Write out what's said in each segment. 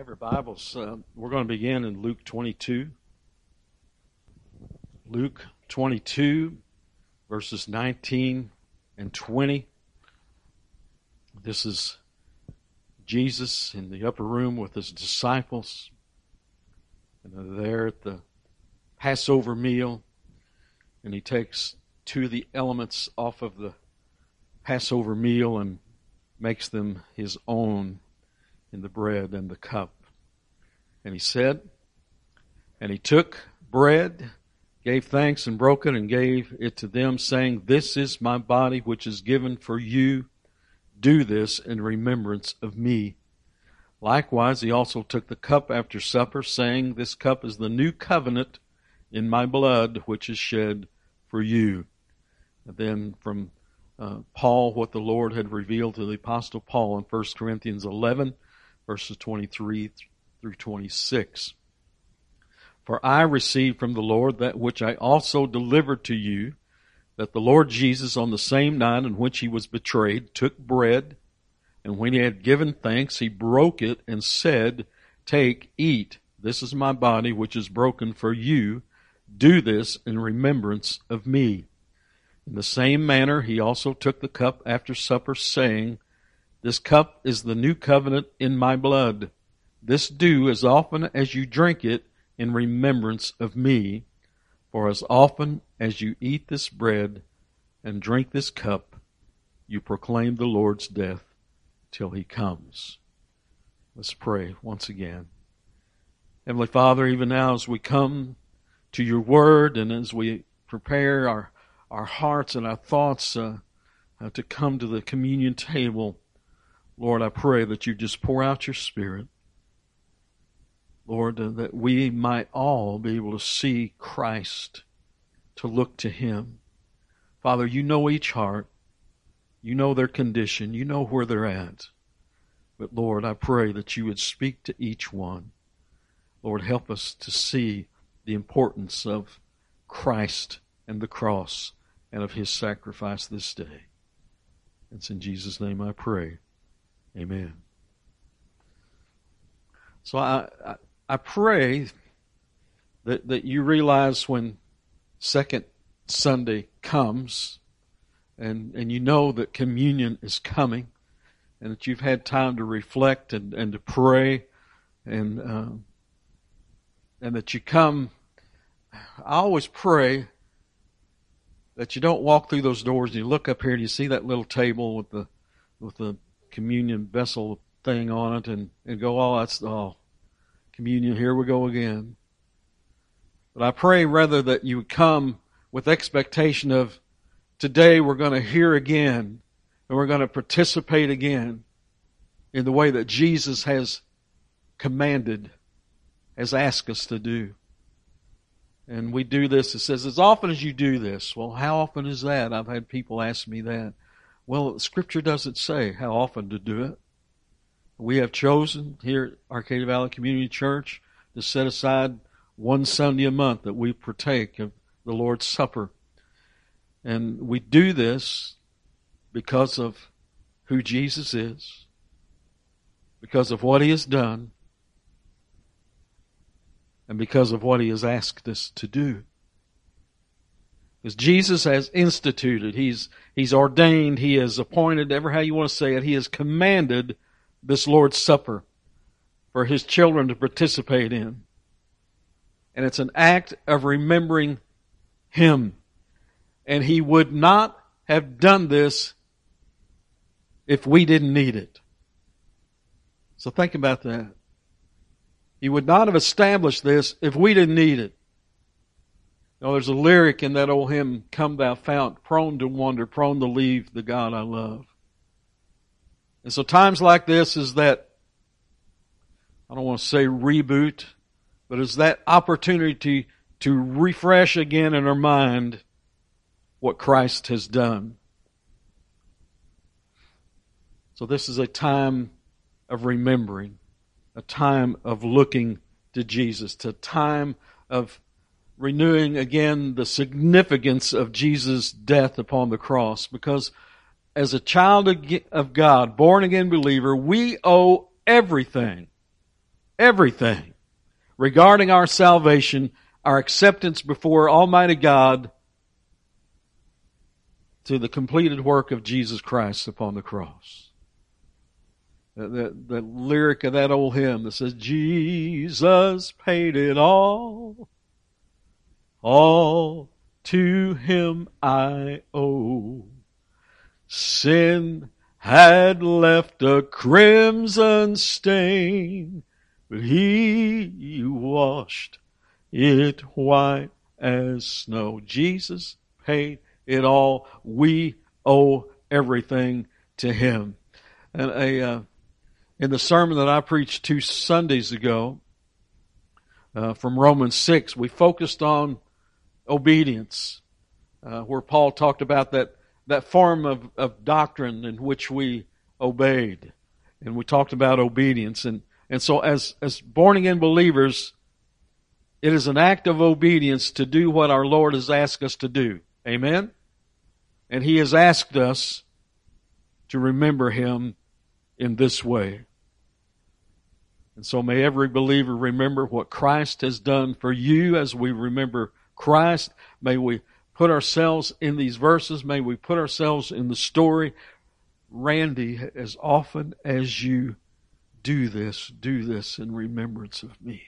Have your Bibles. Uh, we're going to begin in Luke 22. Luke 22, verses 19 and 20. This is Jesus in the upper room with his disciples. And they're there at the Passover meal. And he takes two of the elements off of the Passover meal and makes them his own in the bread and the cup. And he said, and he took bread, gave thanks and broke it and gave it to them saying, this is my body which is given for you. Do this in remembrance of me. Likewise, he also took the cup after supper saying, this cup is the new covenant in my blood which is shed for you. And then from uh, Paul, what the Lord had revealed to the apostle Paul in 1 Corinthians 11, verses 23 through 26. For I received from the Lord that which I also delivered to you, that the Lord Jesus on the same night in which he was betrayed took bread, and when he had given thanks, he broke it and said, Take, eat, this is my body which is broken for you. Do this in remembrance of me. In the same manner, he also took the cup after supper, saying, this cup is the new covenant in my blood. This do as often as you drink it in remembrance of me. For as often as you eat this bread and drink this cup, you proclaim the Lord's death till he comes. Let's pray once again. Heavenly Father, even now as we come to your word and as we prepare our, our hearts and our thoughts uh, uh, to come to the communion table, Lord, I pray that you just pour out your Spirit. Lord, that we might all be able to see Christ, to look to Him. Father, you know each heart. You know their condition. You know where they're at. But Lord, I pray that you would speak to each one. Lord, help us to see the importance of Christ and the cross and of His sacrifice this day. It's in Jesus' name I pray. Amen. So I, I, I pray that, that you realize when second Sunday comes and, and you know that communion is coming and that you've had time to reflect and, and to pray and, uh, and that you come. I always pray that you don't walk through those doors and you look up here and you see that little table with the, with the communion vessel thing on it and, and go, oh, that's, oh, communion, here we go again. But I pray rather that you would come with expectation of today we're going to hear again and we're going to participate again in the way that Jesus has commanded, has asked us to do. And we do this, it says, as often as you do this. Well, how often is that? I've had people ask me that. Well, Scripture doesn't say how often to do it. We have chosen here at Arcadia Valley Community Church to set aside one Sunday a month that we partake of the Lord's Supper. And we do this because of who Jesus is, because of what He has done, and because of what He has asked us to do. Because Jesus has instituted, He's, He's ordained, He has appointed, ever how you want to say it, He has commanded this Lord's Supper for His children to participate in. And it's an act of remembering Him. And He would not have done this if we didn't need it. So think about that. He would not have established this if we didn't need it. Know, there's a lyric in that old hymn, Come Thou Fount, prone to wander, prone to leave the God I love. And so times like this is that, I don't want to say reboot, but it's that opportunity to refresh again in our mind what Christ has done. So this is a time of remembering, a time of looking to Jesus, a time of renewing again the significance of Jesus' death upon the cross because as a child of God, born again believer, we owe everything, everything regarding our salvation, our acceptance before Almighty God to the completed work of Jesus Christ upon the cross. The, the, the, lyric of that old hymn that says, Jesus paid it all, all to him I owe. Sin had left a crimson stain, but he washed it white as snow. Jesus paid it all. We owe everything to him. And a, uh, in the sermon that I preached two Sundays ago, uh, from Romans 6, we focused on obedience, uh, where Paul talked about that, that form of, of doctrine in which we obeyed. And we talked about obedience. And, and so as, as born again believers, it is an act of obedience to do what our Lord has asked us to do. Amen? And He has asked us to remember Him in this way. And so may every believer remember what Christ has done for you as we remember Christ. May we put ourselves in these verses. May we put ourselves in the story. Randy, as often as you do this, do this in remembrance of me.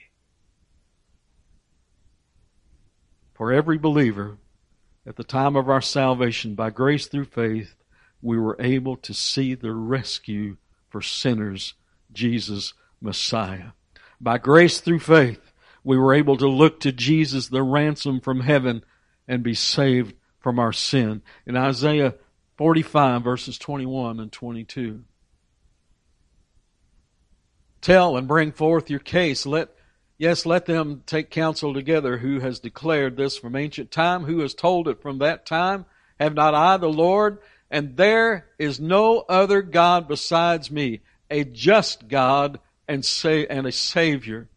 For every believer, at the time of our salvation, by grace through faith, we were able to see the rescue for sinners, Jesus Messiah. By grace through faith, we were able to look to Jesus, the ransom from heaven, and be saved from our sin. In Isaiah 45 verses 21 and 22. Tell and bring forth your case. Let Yes, let them take counsel together who has declared this from ancient time, who has told it from that time. Have not I the Lord? And there is no other God besides me, a just God and say, and a Savior.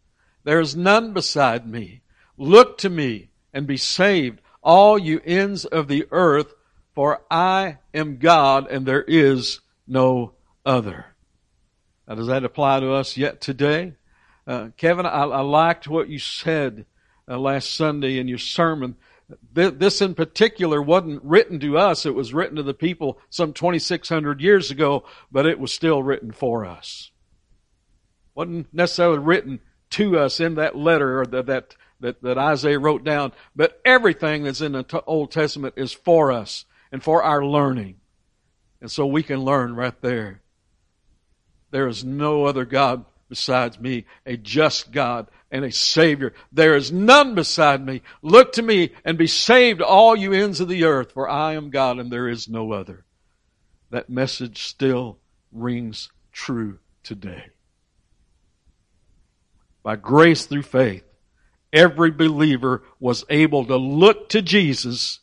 There is none beside me. Look to me and be saved, all you ends of the earth, for I am God and there is no other. Now, does that apply to us yet today? Uh, Kevin, I, I, liked what you said uh, last Sunday in your sermon. This in particular wasn't written to us. It was written to the people some 2,600 years ago, but it was still written for us. Wasn't necessarily written to us in that letter or that, that, that, that Isaiah wrote down, but everything that's in the Old Testament is for us and for our learning. And so we can learn right there. There is no other God besides me, a just God and a Savior. There is none beside me. Look to me and be saved, all you ends of the earth, for I am God and there is no other. That message still rings true today. By grace through faith, every believer was able to look to Jesus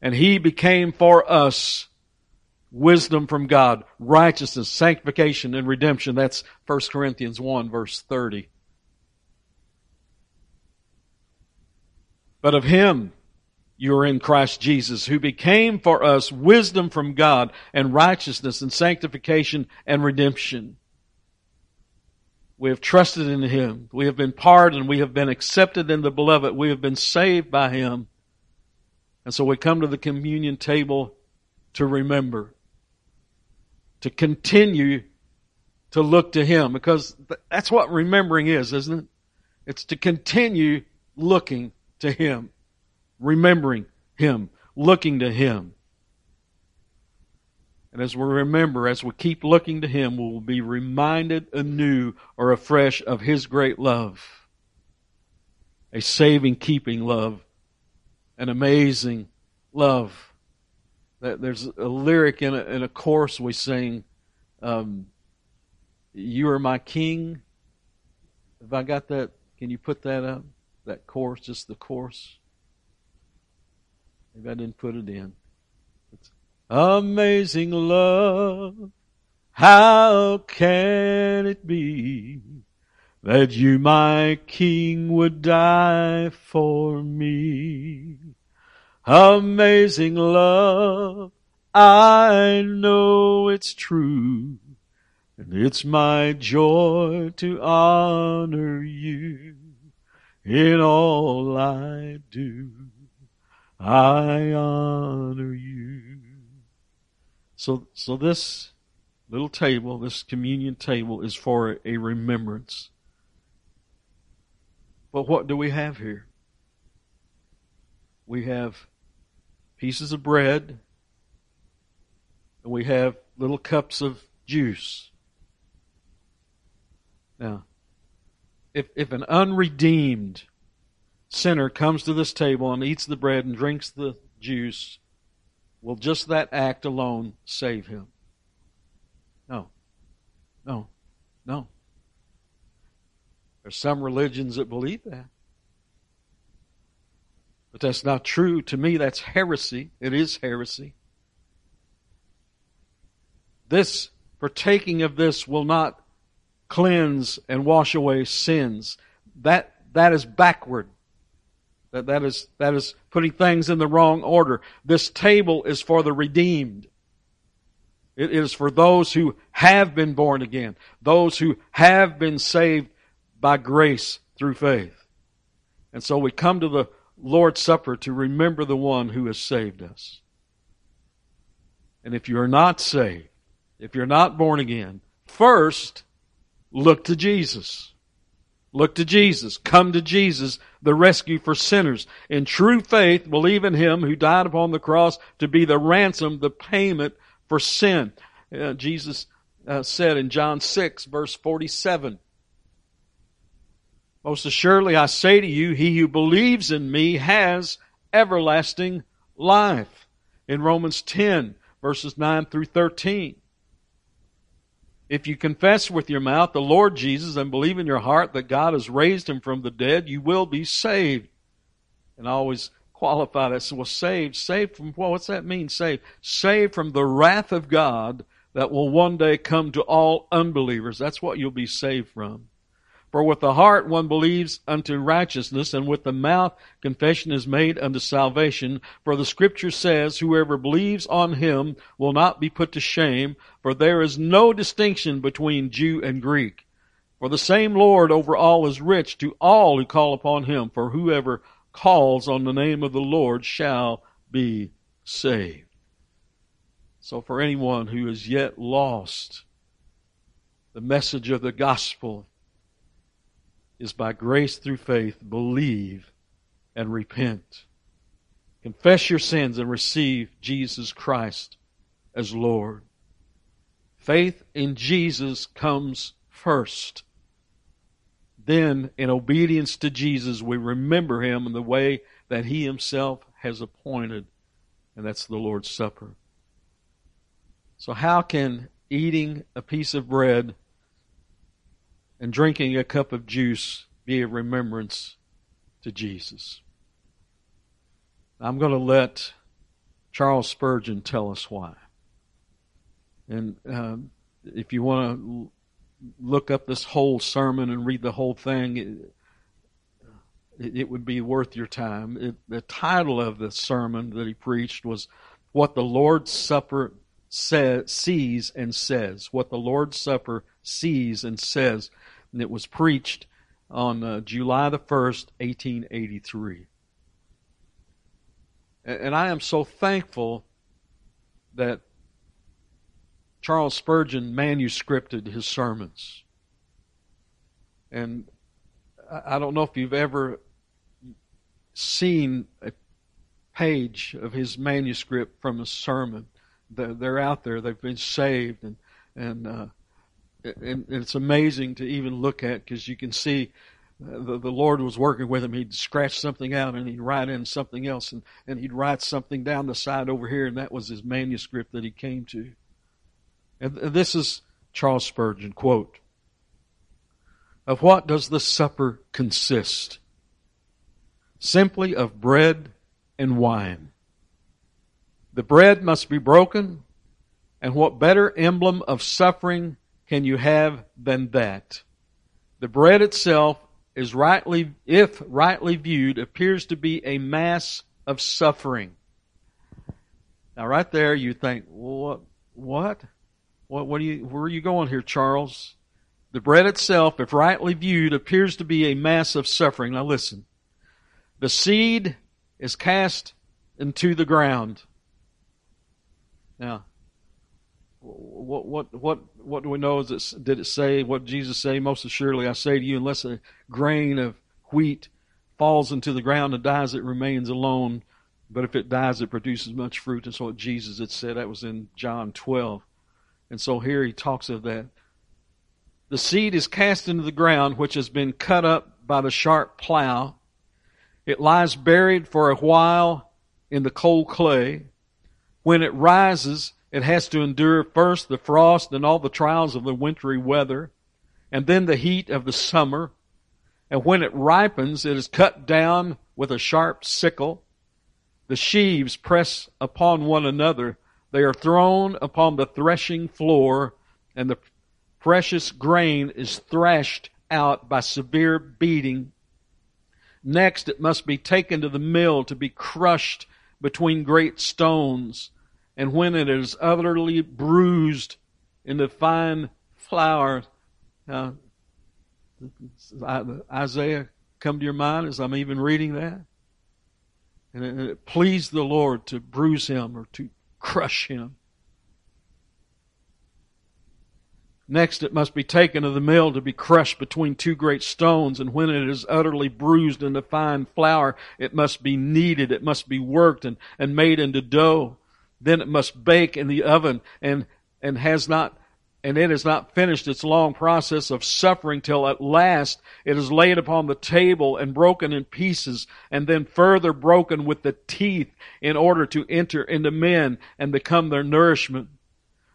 and He became for us wisdom from God, righteousness, sanctification, and redemption. That's 1 Corinthians 1 verse 30. But of Him you are in Christ Jesus, who became for us wisdom from God and righteousness and sanctification and redemption. We have trusted in Him. We have been pardoned. We have been accepted in the beloved. We have been saved by Him. And so we come to the communion table to remember to continue to look to Him because that's what remembering is, isn't it? It's to continue looking to Him, remembering Him, looking to Him. And as we remember, as we keep looking to Him, we will be reminded anew or afresh of His great love. A saving, keeping love. An amazing love there's a lyric in a, in a chorus we sing, um, "You are my king." Have I got that? Can you put that up? That chorus, just the chorus. Maybe I didn't put it in. Amazing love, how can it be that you, my King, would die for me? Amazing love, I know it's true. And it's my joy to honor you in all I do. I honor you. So, so this little table, this communion table is for a remembrance. But what do we have here? We have pieces of bread and we have little cups of juice. Now, if, if an unredeemed sinner comes to this table and eats the bread and drinks the juice, will just that act alone save him? No. No. No. There's some religions that believe that. But that's not true. To me, that's heresy. It is heresy. This, partaking of this, will not cleanse and wash away sins. That, that is backward. That, that is, that is putting things in the wrong order. This table is for the redeemed. It is for those who have been born again. Those who have been saved by grace through faith. And so we come to the Lord's Supper to remember the one who has saved us. And if you are not saved, if you're not born again, first look to Jesus. Look to Jesus. Come to Jesus, the rescue for sinners. In true faith, believe in Him who died upon the cross to be the ransom, the payment for sin. Uh, Jesus uh, said in John 6, verse 47, Most assuredly I say to you, he who believes in me has everlasting life. In Romans 10, verses 9 through 13. If you confess with your mouth the Lord Jesus and believe in your heart that God has raised him from the dead, you will be saved. And I always qualify that. So, well, saved. Saved from what? What's that mean? Saved. Saved from the wrath of God that will one day come to all unbelievers. That's what you'll be saved from. For with the heart one believes unto righteousness, and with the mouth confession is made unto salvation. For the scripture says, Whoever believes on him will not be put to shame, for there is no distinction between Jew and Greek. For the same Lord over all is rich to all who call upon him, for whoever calls on the name of the Lord shall be saved. So for anyone who is yet lost, the message of the gospel is by grace through faith, believe and repent. Confess your sins and receive Jesus Christ as Lord. Faith in Jesus comes first. Then, in obedience to Jesus, we remember Him in the way that He Himself has appointed, and that's the Lord's Supper. So, how can eating a piece of bread and drinking a cup of juice be a remembrance to Jesus. I'm going to let Charles Spurgeon tell us why. And um, if you want to look up this whole sermon and read the whole thing, it, it would be worth your time. It, the title of the sermon that he preached was What the Lord's Supper says, Sees and Says. What the Lord's Supper Sees and Says and it was preached on uh, July the 1st, 1883. And I am so thankful that Charles Spurgeon manuscripted his sermons. And I don't know if you've ever seen a page of his manuscript from a sermon. They're out there. They've been saved, and and uh, and it's amazing to even look at because you can see uh, the, the Lord was working with him. He'd scratch something out and he'd write in something else and, and he'd write something down the side over here and that was his manuscript that he came to. And this is Charles Spurgeon, quote, Of what does the supper consist? Simply of bread and wine. The bread must be broken, and what better emblem of suffering can you have than that? The bread itself is rightly, if rightly viewed, appears to be a mass of suffering. Now, right there, you think, what? What? What, what do you, where are you going here, Charles? The bread itself, if rightly viewed, appears to be a mass of suffering. Now listen. The seed is cast into the ground. Now, what what what what do we know? Is it, did it say what Jesus say? Most assuredly, I say to you, unless a grain of wheat falls into the ground and dies, it remains alone. But if it dies, it produces much fruit. And so what Jesus had said, that was in John 12. And so here he talks of that. The seed is cast into the ground, which has been cut up by the sharp plow. It lies buried for a while in the cold clay. When it rises, it has to endure first the frost and all the trials of the wintry weather, and then the heat of the summer. And when it ripens, it is cut down with a sharp sickle. The sheaves press upon one another. They are thrown upon the threshing floor, and the precious grain is thrashed out by severe beating. Next, it must be taken to the mill to be crushed between great stones and when it is utterly bruised into fine flour. Uh, Isaiah come to your mind as I'm even reading that? And it, it pleased the Lord to bruise him or to crush him. Next, it must be taken to the mill to be crushed between two great stones, and when it is utterly bruised into fine flour, it must be kneaded, it must be worked and, and made into dough. Then it must bake in the oven and, and has not, and it has not finished its long process of suffering till at last it is laid upon the table and broken in pieces and then further broken with the teeth in order to enter into men and become their nourishment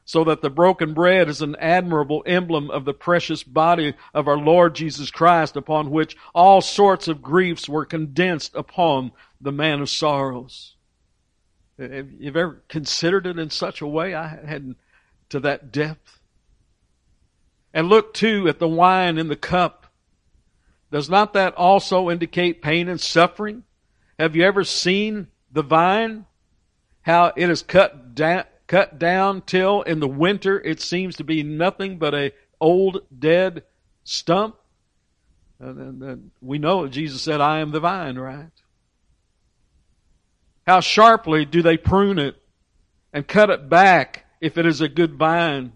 so that the broken bread is an admirable emblem of the precious body of our Lord Jesus Christ, upon which all sorts of griefs were condensed upon the man of sorrows. Have you ever considered it in such a way? I hadn't to that depth. And look too at the wine in the cup. Does not that also indicate pain and suffering? Have you ever seen the vine? How it is cut down, cut down till in the winter it seems to be nothing but a old dead stump? Uh, and, and we know Jesus said, I am the vine, right? How sharply do they prune it and cut it back if it is a good vine?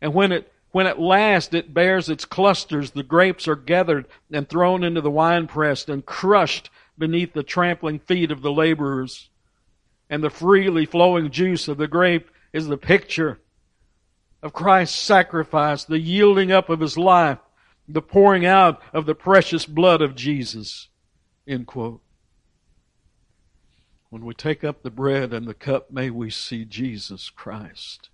And when it when at last it bears its clusters, the grapes are gathered and thrown into the winepress and crushed beneath the trampling feet of the laborers. And the freely flowing juice of the grape is the picture of Christ's sacrifice, the yielding up of his life, the pouring out of the precious blood of Jesus. End quote. When we take up the bread and the cup, may we see Jesus Christ.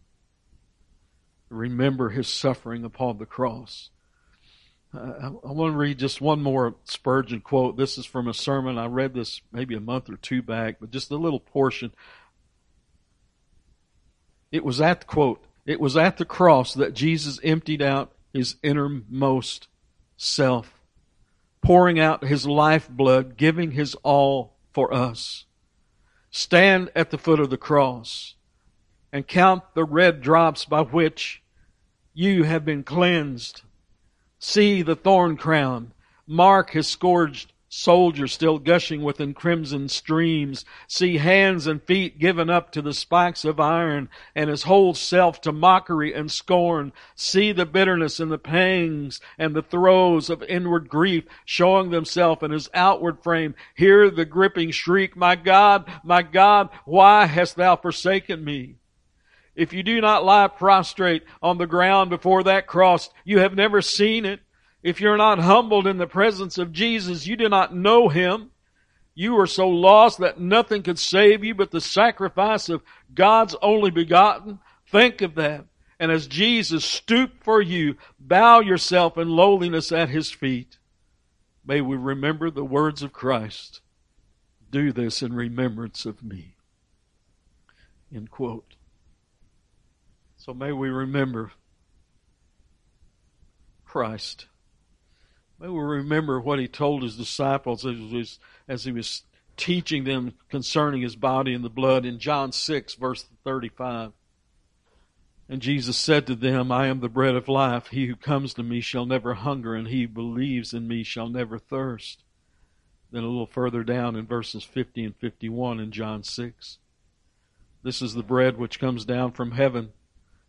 Remember his suffering upon the cross. Uh, I want to read just one more Spurgeon quote. This is from a sermon. I read this maybe a month or two back, but just a little portion. It was at the quote, it was at the cross that Jesus emptied out his innermost self, pouring out his lifeblood, giving his all for us. Stand at the foot of the cross and count the red drops by which you have been cleansed. See the thorn crown. Mark his scourged soldier still gushing within crimson streams, see hands and feet given up to the spikes of iron, and his whole self to mockery and scorn, see the bitterness and the pangs and the throes of inward grief showing themselves in his outward frame, hear the gripping shriek, My God, my God, why hast thou forsaken me? If you do not lie prostrate on the ground before that cross, you have never seen it. If you're not humbled in the presence of Jesus, you do not know Him. You are so lost that nothing could save you but the sacrifice of God's only begotten. Think of that. And as Jesus stooped for you, bow yourself in lowliness at His feet. May we remember the words of Christ. Do this in remembrance of me. End quote. So may we remember Christ. May we remember what he told his disciples as he was, as he was teaching them concerning his body and the blood in John 6, verse 35. And Jesus said to them, I am the bread of life. He who comes to me shall never hunger, and he who believes in me shall never thirst. Then a little further down in verses 50 and 51 in John 6. This is the bread which comes down from heaven,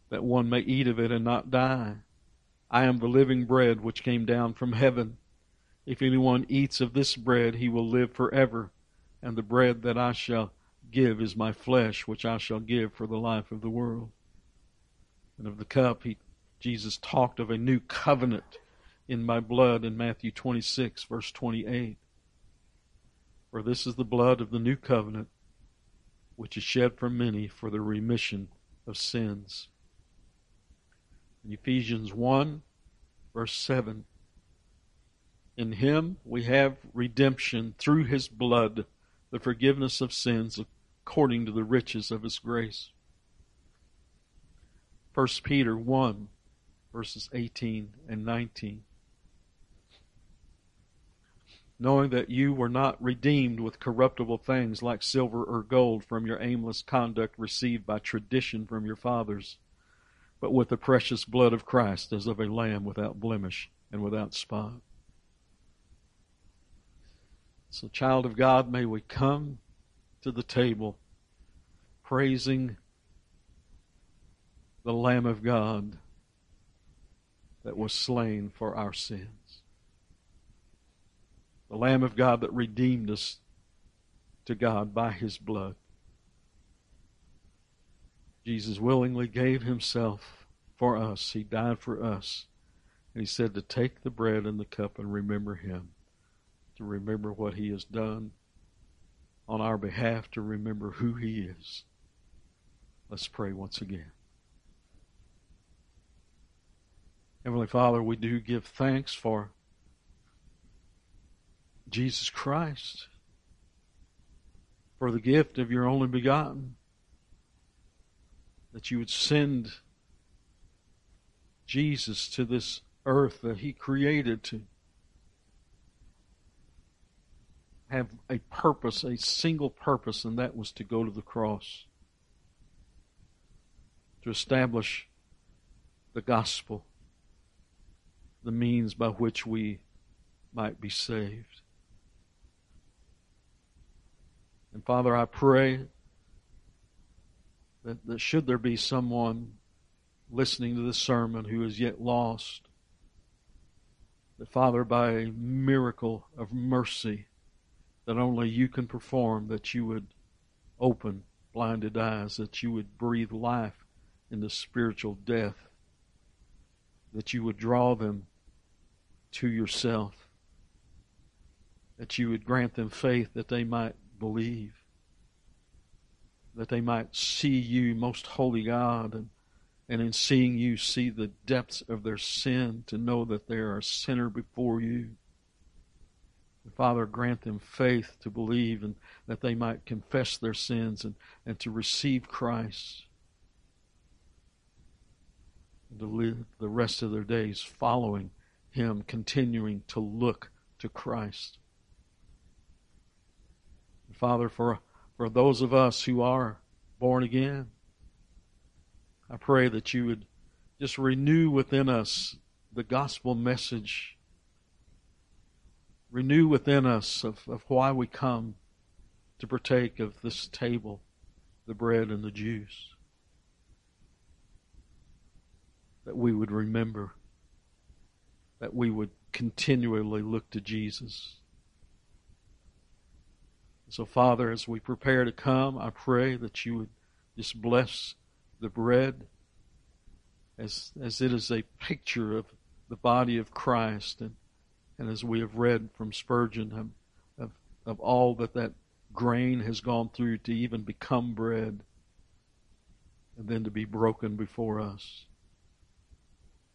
that one may eat of it and not die. I am the living bread which came down from heaven. If anyone eats of this bread, he will live forever. And the bread that I shall give is my flesh, which I shall give for the life of the world and of the cup, he, Jesus talked of a new covenant in my blood in Matthew 26, verse 28. For this is the blood of the new covenant, which is shed for many for the remission of sins. In Ephesians 1, verse 7. In him we have redemption through his blood, the forgiveness of sins according to the riches of his grace. 1 Peter 1, verses 18 and 19. Knowing that you were not redeemed with corruptible things like silver or gold from your aimless conduct received by tradition from your fathers, but with the precious blood of Christ as of a lamb without blemish and without spot. So, child of God, may we come to the table praising the Lamb of God that was slain for our sins. The Lamb of God that redeemed us to God by his blood. Jesus willingly gave himself for us. He died for us. And he said to take the bread and the cup and remember him, to remember what he has done on our behalf, to remember who he is. Let's pray once again. Heavenly Father, we do give thanks for Jesus Christ, for the gift of your only begotten, that you would send Jesus to this earth that he created to have a purpose, a single purpose, and that was to go to the cross, to establish the gospel the means by which we might be saved. And Father, I pray that, that should there be someone listening to this sermon who is yet lost, that Father, by a miracle of mercy that only you can perform, that you would open blinded eyes, that you would breathe life into spiritual death, that you would draw them to yourself. That you would grant them faith that they might believe. That they might see you, most holy God, and, and in seeing you, see the depths of their sin, to know that they are a sinner before you. Father, grant them faith to believe and that they might confess their sins and, and to receive Christ and to live the rest of their days following him continuing to look to Christ. Father, for, for those of us who are born again, I pray that you would just renew within us the gospel message. Renew within us of, of why we come to partake of this table, the bread and the juice. That we would remember that we would continually look to Jesus. So, Father, as we prepare to come, I pray that you would just bless the bread as, as it is a picture of the body of Christ. And, and as we have read from Spurgeon, of, of, of all that that grain has gone through to even become bread and then to be broken before us.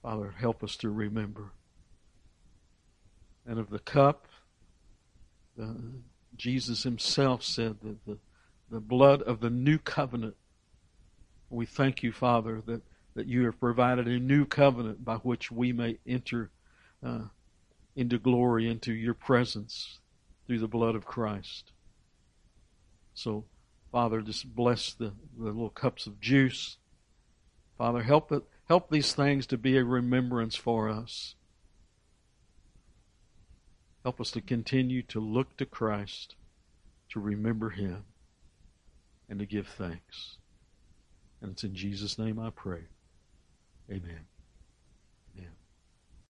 Father, help us to remember and of the cup. The, Jesus himself said that the, the blood of the new covenant. We thank you, Father, that, that you have provided a new covenant by which we may enter uh, into glory, into your presence through the blood of Christ. So, Father, just bless the, the little cups of juice. Father, help it, help these things to be a remembrance for us. Help us to continue to look to Christ, to remember Him, and to give thanks. And it's in Jesus' name I pray. Amen.